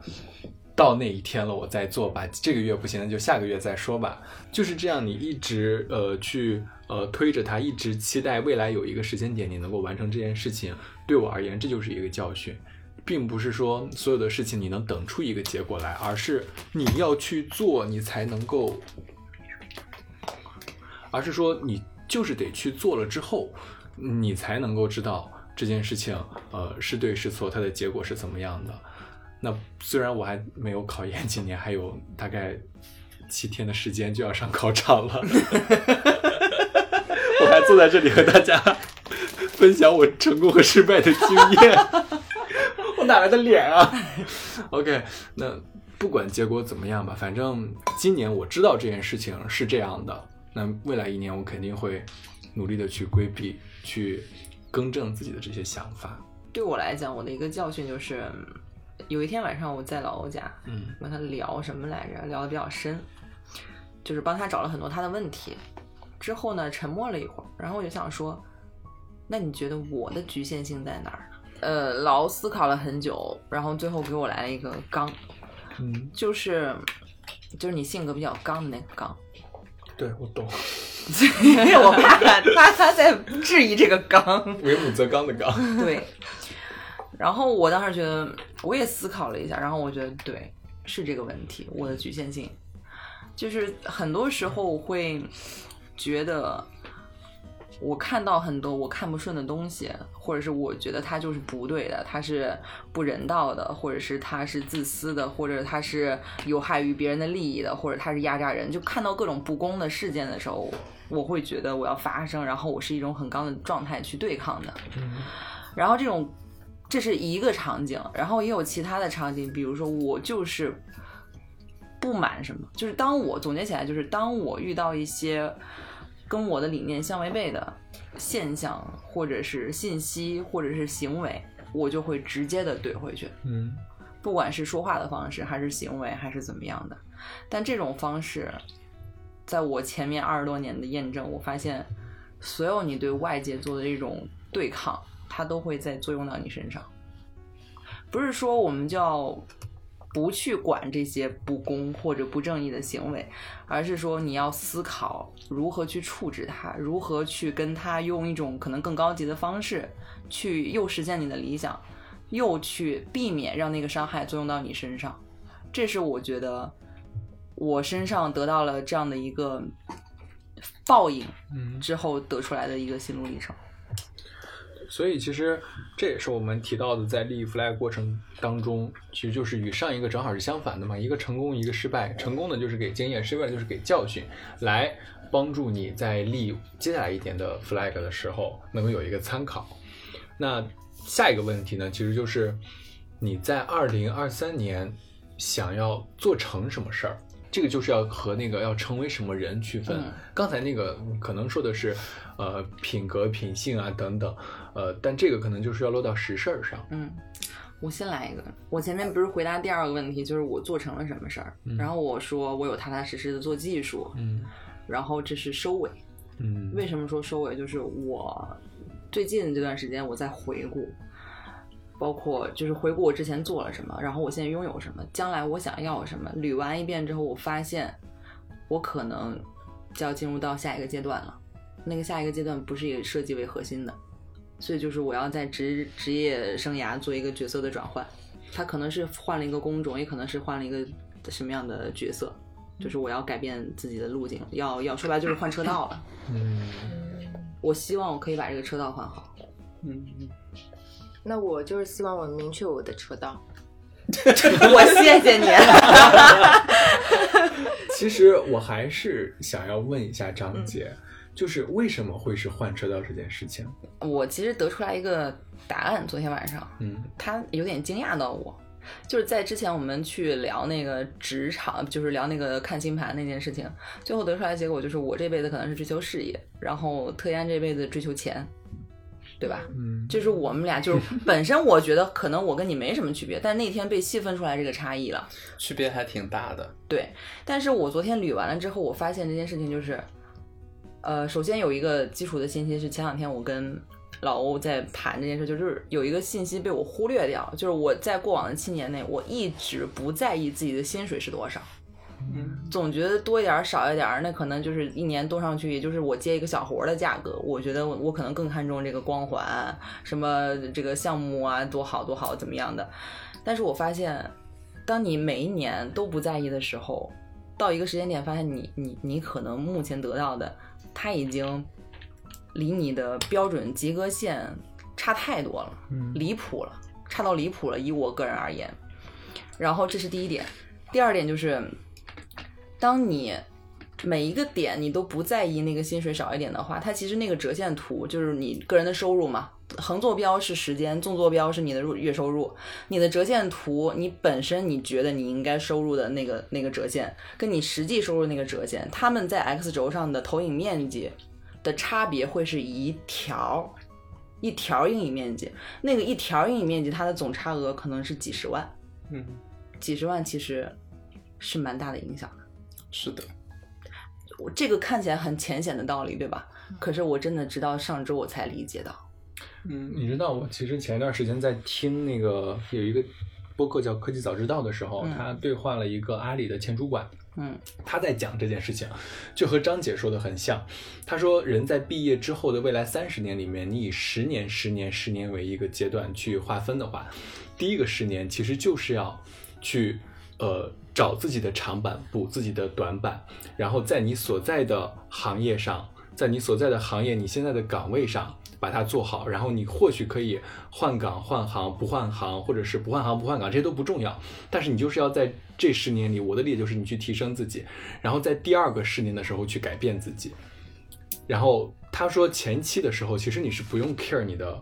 到那一天了我再做吧，这个月不行那就下个月再说吧，就是这样，你一直呃去呃推着它，一直期待未来有一个时间点你能够完成这件事情，对我而言这就是一个教训。并不是说所有的事情你能等出一个结果来，而是你要去做，你才能够，而是说你就是得去做了之后，你才能够知道这件事情，呃，是对是错，它的结果是怎么样的。那虽然我还没有考研，今年还有大概七天的时间就要上考场了，我还坐在这里和大家分享我成功和失败的经验。我哪来的脸啊？OK，那不管结果怎么样吧，反正今年我知道这件事情是这样的。那未来一年我肯定会努力的去规避，去更正自己的这些想法。对我来讲，我的一个教训就是，有一天晚上我在老欧家，嗯跟他聊什么来着，聊的比较深，就是帮他找了很多他的问题。之后呢，沉默了一会儿，然后我就想说，那你觉得我的局限性在哪儿呢？呃，老欧思考了很久，然后最后给我来了一个刚，嗯，就是就是你性格比较刚的那个刚。对我懂，我怕他他在质疑这个刚。为母则刚的刚。对，然后我当时觉得，我也思考了一下，然后我觉得对，是这个问题，我的局限性，就是很多时候我会觉得，我看到很多我看不顺的东西，或者是我觉得它就是不对的，它是不人道的，或者是它是自私的，或者它是有害于别人的利益的，或者它是压榨人，就看到各种不公的事件的时候，我会觉得我要发声，然后我是一种很刚的状态去对抗的。然后这种这是一个场景，然后也有其他的场景，比如说我就是不满什么，就是当我总结起来，就是当我遇到一些跟我的理念相违背的现象，或者是信息，或者是行为，我就会直接的怼回去，嗯不管是说话的方式，还是行为，还是怎么样的。但这种方式，在我前面二十多年的验证，我发现，所有你对外界做的这种对抗，它都会在作用到你身上。不是说我们就要不去管这些不公或者不正义的行为，而是说你要思考如何去处置它，如何去跟它用一种可能更高级的方式去又实现你的理想，又去避免让那个伤害作用到你身上。这是我觉得我身上得到了这样的一个报应嗯，之后得出来的一个心路历程。所以其实这也是我们提到的，在立 flag 过程当中，其实就是与上一个正好是相反的嘛，一个成功，一个失败。成功的就是给经验，失败的就是给教训，来帮助你在立接下来一点的 flag 的时候能够有一个参考。那下一个问题呢，其实就是你在二零二三年想要做成什么事儿。这个就是要和那个要成为什么人区分。嗯刚才那个可能说的是，呃，品格、品性啊等等，呃，但这个可能就是要落到实事儿上。嗯，我先来一个。我前面不是回答第二个问题，就是我做成了什么事儿，嗯然后我说我有踏踏实实的做技术，嗯然后这是收尾。嗯，为什么说收尾？就是我最近这段时间我在回顾，包括就是回顾我之前做了什么，然后我现在拥有什么，将来我想要什么。捋完一遍之后，我发现我可能就要进入到下一个阶段了。那个下一个阶段不是以设计为核心的，所以就是我要在职职业生涯做一个角色的转换，他可能是换了一个工种，也可能是换了一个什么样的角色，就是我要改变自己的路径，要要说白就是换车道了。嗯，我希望我可以把这个车道换好。嗯，那我就是希望我明确我的车道。我谢谢你。其实我还是想要问一下张姐，就是为什么会是换车道这件事情？我其实得出来一个答案，昨天晚上，嗯他有点惊讶到我。就是在之前我们去聊那个职场，就是聊那个看星盘那件事情，最后得出来的结果就是我这辈子可能是追求事业，然后特安这辈子追求钱，对吧？嗯，就是我们俩就是 本身我觉得可能我跟你没什么区别，但那天被细分出来这个差异了。区别还挺大的。对，但是我昨天捋完了之后，我发现这件事情就是，呃，首先有一个基础的信息是前两天我跟老欧在谈这件事，就是有一个信息被我忽略掉，就是我在过往的七年内，我一直不在意自己的薪水是多少。嗯，总觉得多一点儿少一点儿，那可能就是一年多上去，也就是我接一个小活儿的价格。我觉得我我可能更看重这个光环，什么这个项目啊多好多好怎么样的。但是我发现，当你每一年都不在意的时候，到一个时间点，发现你你你可能目前得到的，它已经离你的标准及格线差太多了，嗯离谱了，差到离谱了。以我个人而言，然后这是第一点，第二点就是，当你每一个点你都不在意那个薪水少一点的话，它其实那个折线图就是你个人的收入嘛。横坐标是时间，纵坐标是你的入月收入。你的折线图，你本身你觉得你应该收入的那个那个折线，跟你实际收入那个折线，它们在 x 轴上的投影面积的差别会是一条，一条阴影面积。那个一条阴影面积，它的总差额可能是几十万，嗯，几十万其实是蛮大的影响的。是的。我这个看起来很浅显的道理，对吧？可是我真的直到上周我才理解到。嗯你知道我其实前一段时间在听那个有一个播客叫《科技早知道》的时候，嗯他对话了一个阿里的前主管，嗯他在讲这件事情，就和张姐说的很像。他说，人在毕业之后的未来三十年里面，你以十年、十年、十年为一个阶段去划分的话，第一个十年其实就是要去呃找自己的长板，补自己的短板，然后在你所在的行业上，在你所在的行业你现在的岗位上。把它做好，然后你或许可以换岗、换行、不换行，或者是不换行、不换岗，这些都不重要。但是你就是要在这十年里，我的理解就是你去提升自己，然后在第二个十年的时候去改变自己。然后他说前期的时候，其实你是不用 care 你的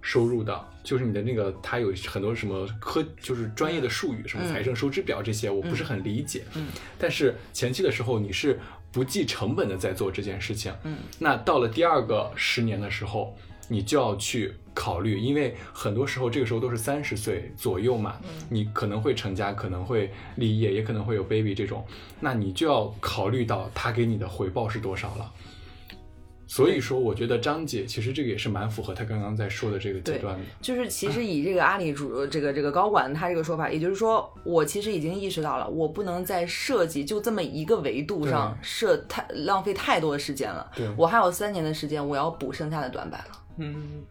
收入的，就是你的那个他有很多什么科，就是专业的术语，什么财政收支表这些，我不是很理解。嗯但是前期的时候你是不计成本的在做这件事情。嗯那到了第二个十年的时候，你就要去考虑，因为很多时候这个时候都是三十岁左右嘛，你可能会成家，可能会立业，也可能会有 baby 这种，那你就要考虑到他给你的回报是多少了。所以说，我觉得张姐其实这个也是蛮符合她刚刚在说的这个阶段的。就是其实 以这个阿里主这个这个高管他这个说法，也就是说，我其实已经意识到了，我不能在设计就这么一个维度上设太浪费太多的时间了。对我还有三年的时间，我要补剩下的短板了。嗯，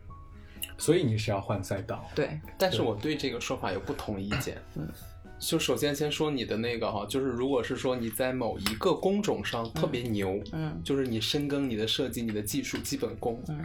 所以你是要换赛道。对，但是我对这个说法有不同意见。嗯，就首先先说你的那个哈，就是如果是说你在某一个工种上特别牛，嗯就是你深耕你的设计、你的技术基本功，嗯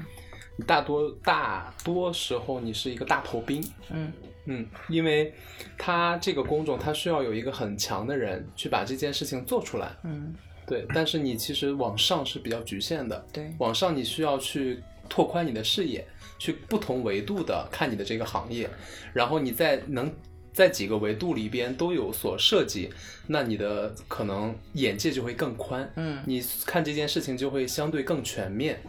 你大多大多时候你是一个大头兵，嗯。嗯，因为他这个工种他需要有一个很强的人去把这件事情做出来，嗯，对，但是你其实往上是比较局限的，对，往上你需要去拓宽你的视野，去不同维度的看你的这个行业，然后你在能在几个维度里边都有所涉及，那你的可能眼界就会更宽，嗯你看这件事情就会相对更全面。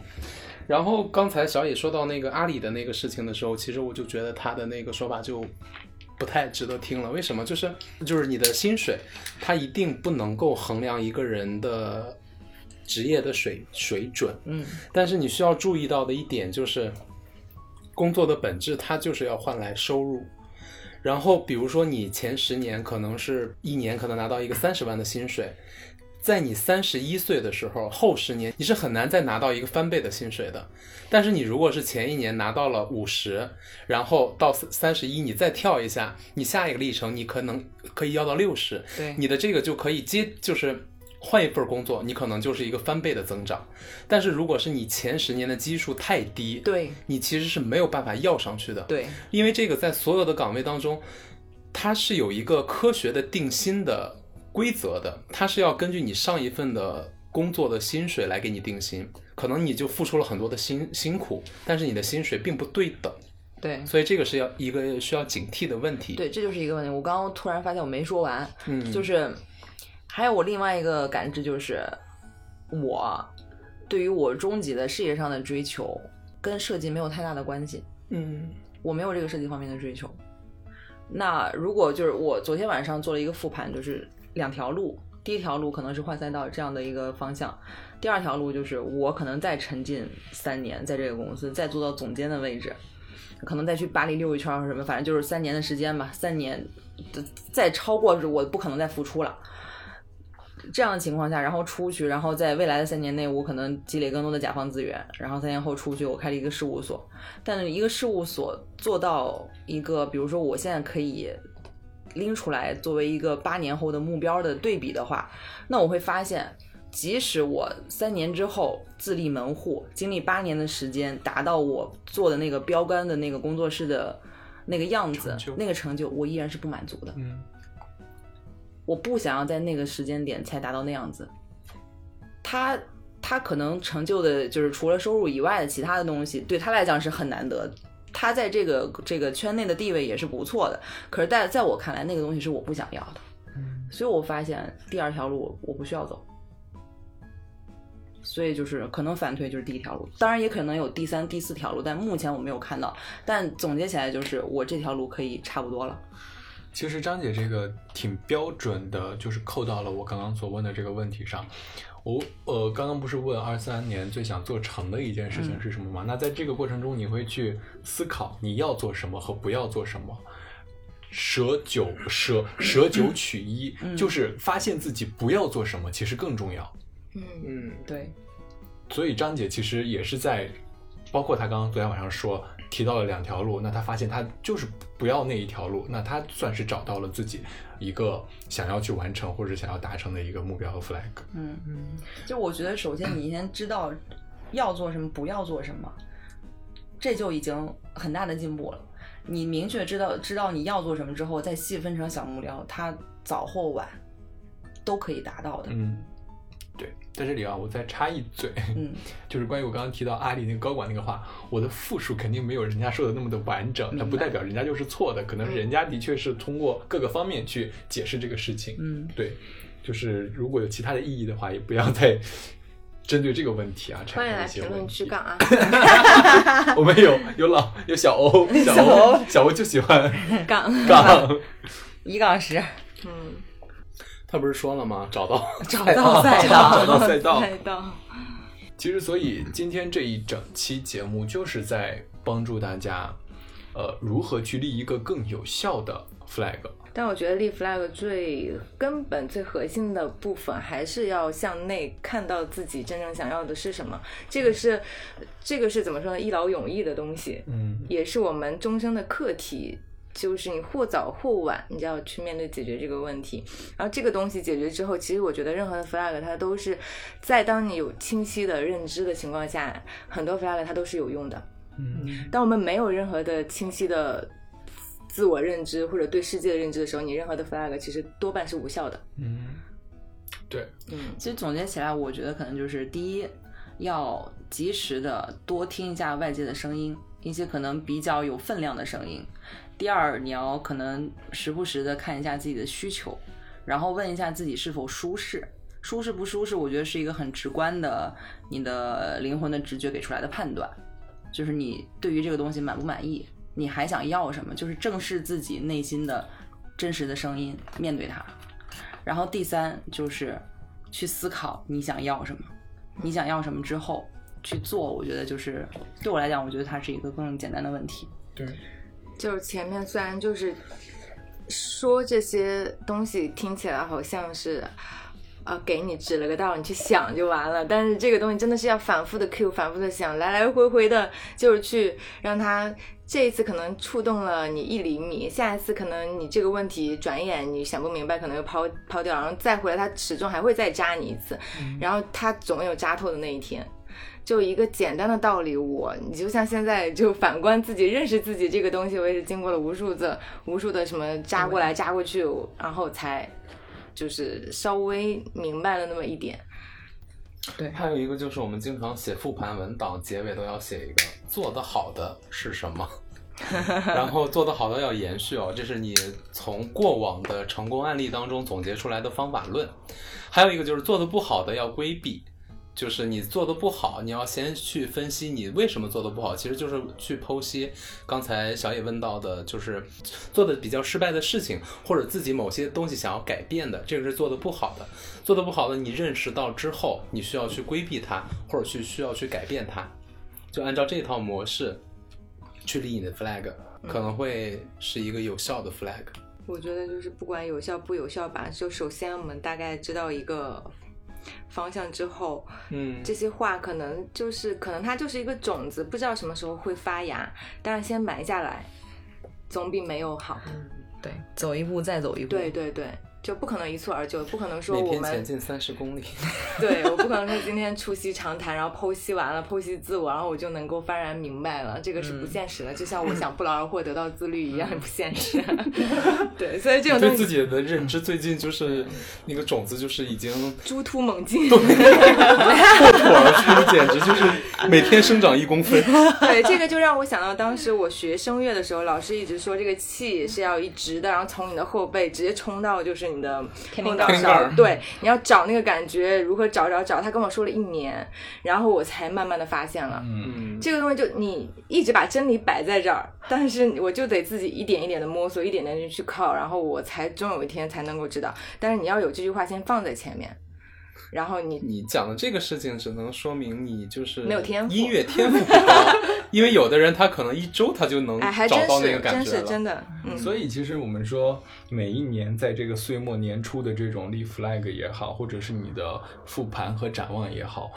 然后刚才小野说到那个阿里的那个事情的时候，其实我就觉得他的那个说法就不太值得听了。为什么？就是就是你的薪水，它一定不能够衡量一个人的职业的水水准。嗯但是你需要注意到的一点就是，工作的本质它就是要换来收入。然后比如说你前十年可能是一年可能拿到一个三十万的薪水，在你三十一岁的时候，后十年你是很难再拿到一个翻倍的薪水的。但是你如果是前一年拿到了五十，然后到三十一，你再跳一下，你下一个历程你可能可以要到六十，对你的这个就可以接就是。换一份工作，你可能就是一个翻倍的增长。但是如果是你前十年的基数太低，对你其实是没有办法要上去的。对因为这个在所有的岗位当中，它是有一个科学的定薪的规则的，它是要根据你上一份的工作的薪水来给你定薪。可能你就付出了很多的辛辛苦，但是你的薪水并不对等，对所以这个是要一个需要警惕的问题。，对，这就是一个问题。我刚刚突然发现我没说完，嗯，就是还有我另外一个感知就是，我对于我终极的事业上的追求跟设计没有太大的关系。嗯我没有这个设计方面的追求。那如果就是我昨天晚上做了一个复盘，就是两条路，第一条路可能是换赛道这样的一个方向，第二条路就是我可能再沉浸三年在这个公司，再做到总监的位置，可能再去巴黎溜一圈或什么，反正就是三年的时间吧，三年再超过是我不可能再付出了。这样的情况下，然后出去，然后在未来的三年内，我可能积累更多的甲方资源，然后三年后出去，我开了一个事务所。但是一个事务所做到一个，比如说我现在可以拎出来作为一个八年后的目标的对比的话，那我会发现，即使我三年之后自立门户，经历八年的时间，达到我做的那个标杆的那个工作室的那个样子，那个成就，我依然是不满足的。嗯我不想要在那个时间点才达到那样子。他他可能成就的就是除了收入以外的其他的东西，对他来讲是很难得。他在这个这个圈内的地位也是不错的，可是在在我看来，那个东西是我不想要的。所以我发现第二条路我不需要走，所以就是可能反推就是第一条路，当然也可能有第三、第四条路，但目前我没有看到。但总结起来就是我这条路可以差不多了。其实张姐这个挺标准的，就是扣到了我刚刚所问的这个问题上。我呃，刚刚不是问二三年最想做成的一件事情是什么吗？那在这个过程中，你会去思考你要做什么和不要做什么，舍九舍舍九取一，就是发现自己不要做什么，其实更重要。嗯嗯对，所以张姐其实也是在，包括她刚刚昨天晚上说提到了两条路，那他发现他就是不要那一条路，那他算是找到了自己一个想要去完成或者想要达成的一个目标和 flag。嗯嗯，就我觉得，首先你先知道要做什么，不要做什么，这就已经很大的进步了。你明确知道知道你要做什么之后，再细分成小目标，它早或晚都可以达到的。嗯，对，在这里啊，我再插一嘴，嗯，就是关于我刚刚提到阿里那个高管那个话，我的复述肯定没有人家说的那么的完整，那不代表人家就是错的，可能人家的确是通过各个方面去解释这个事情。嗯，对，就是如果有其他的意义的话，也不要再 针对这个问题啊产欢迎生一些来评论。区杠啊！我们有有老有小欧，小小欧欧小欧就喜欢杠，杠。一杠十，嗯，他不是说了吗？找到找到赛道 找。到赛道。赛道，其实，所以今天这一整期节目就是在帮助大家，呃，如何去立一个更有效的 flag。但我觉得立 flag 最根本、最核心的部分，还是要向内看到自己真正想要的是什么。这个是，这个是怎么说呢？一劳永逸的东西，嗯也是我们终生的课题。就是你或早或晚，你就要去面对解决这个问题。然后这个东西解决之后，其实我觉得任何的 flag 它都是在当你有清晰的认知的情况下，很多 flag 它都是有用的。嗯当我们没有任何的清晰的自我认知或者对世界的认知的时候，你任何的 flag 其实多半是无效的。嗯，对，嗯其实总结起来，我觉得可能就是第一，要及时的多听一下外界的声音，一些可能比较有分量的声音。第二，你要可能时不时的看一下自己的需求，然后问一下自己是否舒适。舒适不舒适，我觉得是一个很直观的，你的灵魂的直觉给出来的判断，就是你对于这个东西满不满意，你还想要什么，就是正视自己内心的真实的声音，面对它。然后第三就是去思考你想要什么，你想要什么之后去做，我觉得就是对我来讲，我觉得它是一个更简单的问题。对，就是前面虽然就是说这些东西听起来好像是啊，给你指了个道，你去想就完了。但是这个东西真的是要反复的 Q，反复的想，来来回回的，就是去让它这一次可能触动了你一厘米，下一次可能你这个问题转眼你想不明白，可能又抛抛掉，然后再回来，它始终还会再扎你一次，然后它总有扎透的那一天。就一个简单的道理，我你就像现在就反观自己认识自己这个东西，我也是经过了无数次、无数的什么扎过来扎过去，然后才就是稍微明白了那么一点。对还有一个就是我们经常写复盘文档，结尾都要写一个做得好的是什么，然后做得好的要延续哦，这是你从过往的成功案例当中总结出来的方法论。还有一个就是做得不好的要规避。就是你做的不好，你要先去分析你为什么做的不好，其实就是去剖析刚才小野问到的，就是做的比较失败的事情，或者自己某些东西想要改变的，这个是做的不好的。做的不好的，你认识到之后，你需要去规避它，或者去需要去改变它，就按照这套模式去立你的 flag，可能会是一个有效的 flag。我觉得就是不管有效不有效吧，就首先我们大概知道一个。方向之后，嗯，这些话可能就是可能它就是一个种子，不知道什么时候会发芽，但是先埋下来，总比没有好。嗯对，走一步再走一步。对对对。就不可能一蹴而就，不可能说我们前进三十公里。对，我不可能说今天促膝长谈，然后剖析完了，剖析自我，然后我就能够幡然明白了，这个是不现实的。就像我想不劳而获得到自律一样，不现实。对，所以这种对自己的认知最近就是那个种子，就是已经 猪突猛进，破土而出，简直就是每天生长一公分。对，这个就让我想到当时我学声乐的时候，老师一直说这个气是要一直的，然后从你的后背直接冲到就是。你的后脑勺，对，你要找那个感觉，如何找找找？他跟我说了一年，然后我才慢慢的发现了，嗯，这个东西就你一直把真理摆在这儿，但是我就得自己一点一点的摸索，一点点的去靠，然后我才终有一天才能够知道。但是你要有这句话先放在前面。然后你你讲的这个事情，只能说明你就是没有天赋，音乐天赋不高。因为有的人他可能一周他就能找到那个感觉了。真是真的。所以其实我们说，每一年在这个岁末年初的这种立 flag 也好，或者是你的复盘和展望也好，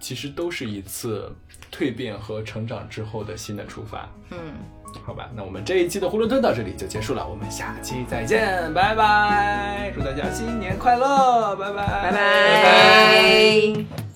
其实都是一次蜕变和成长之后的新的出发。嗯。好吧，那我们这一期的胡伦吞到这里就结束了，我们下期再见，拜拜！祝大家新年快乐，拜拜拜拜，拜拜。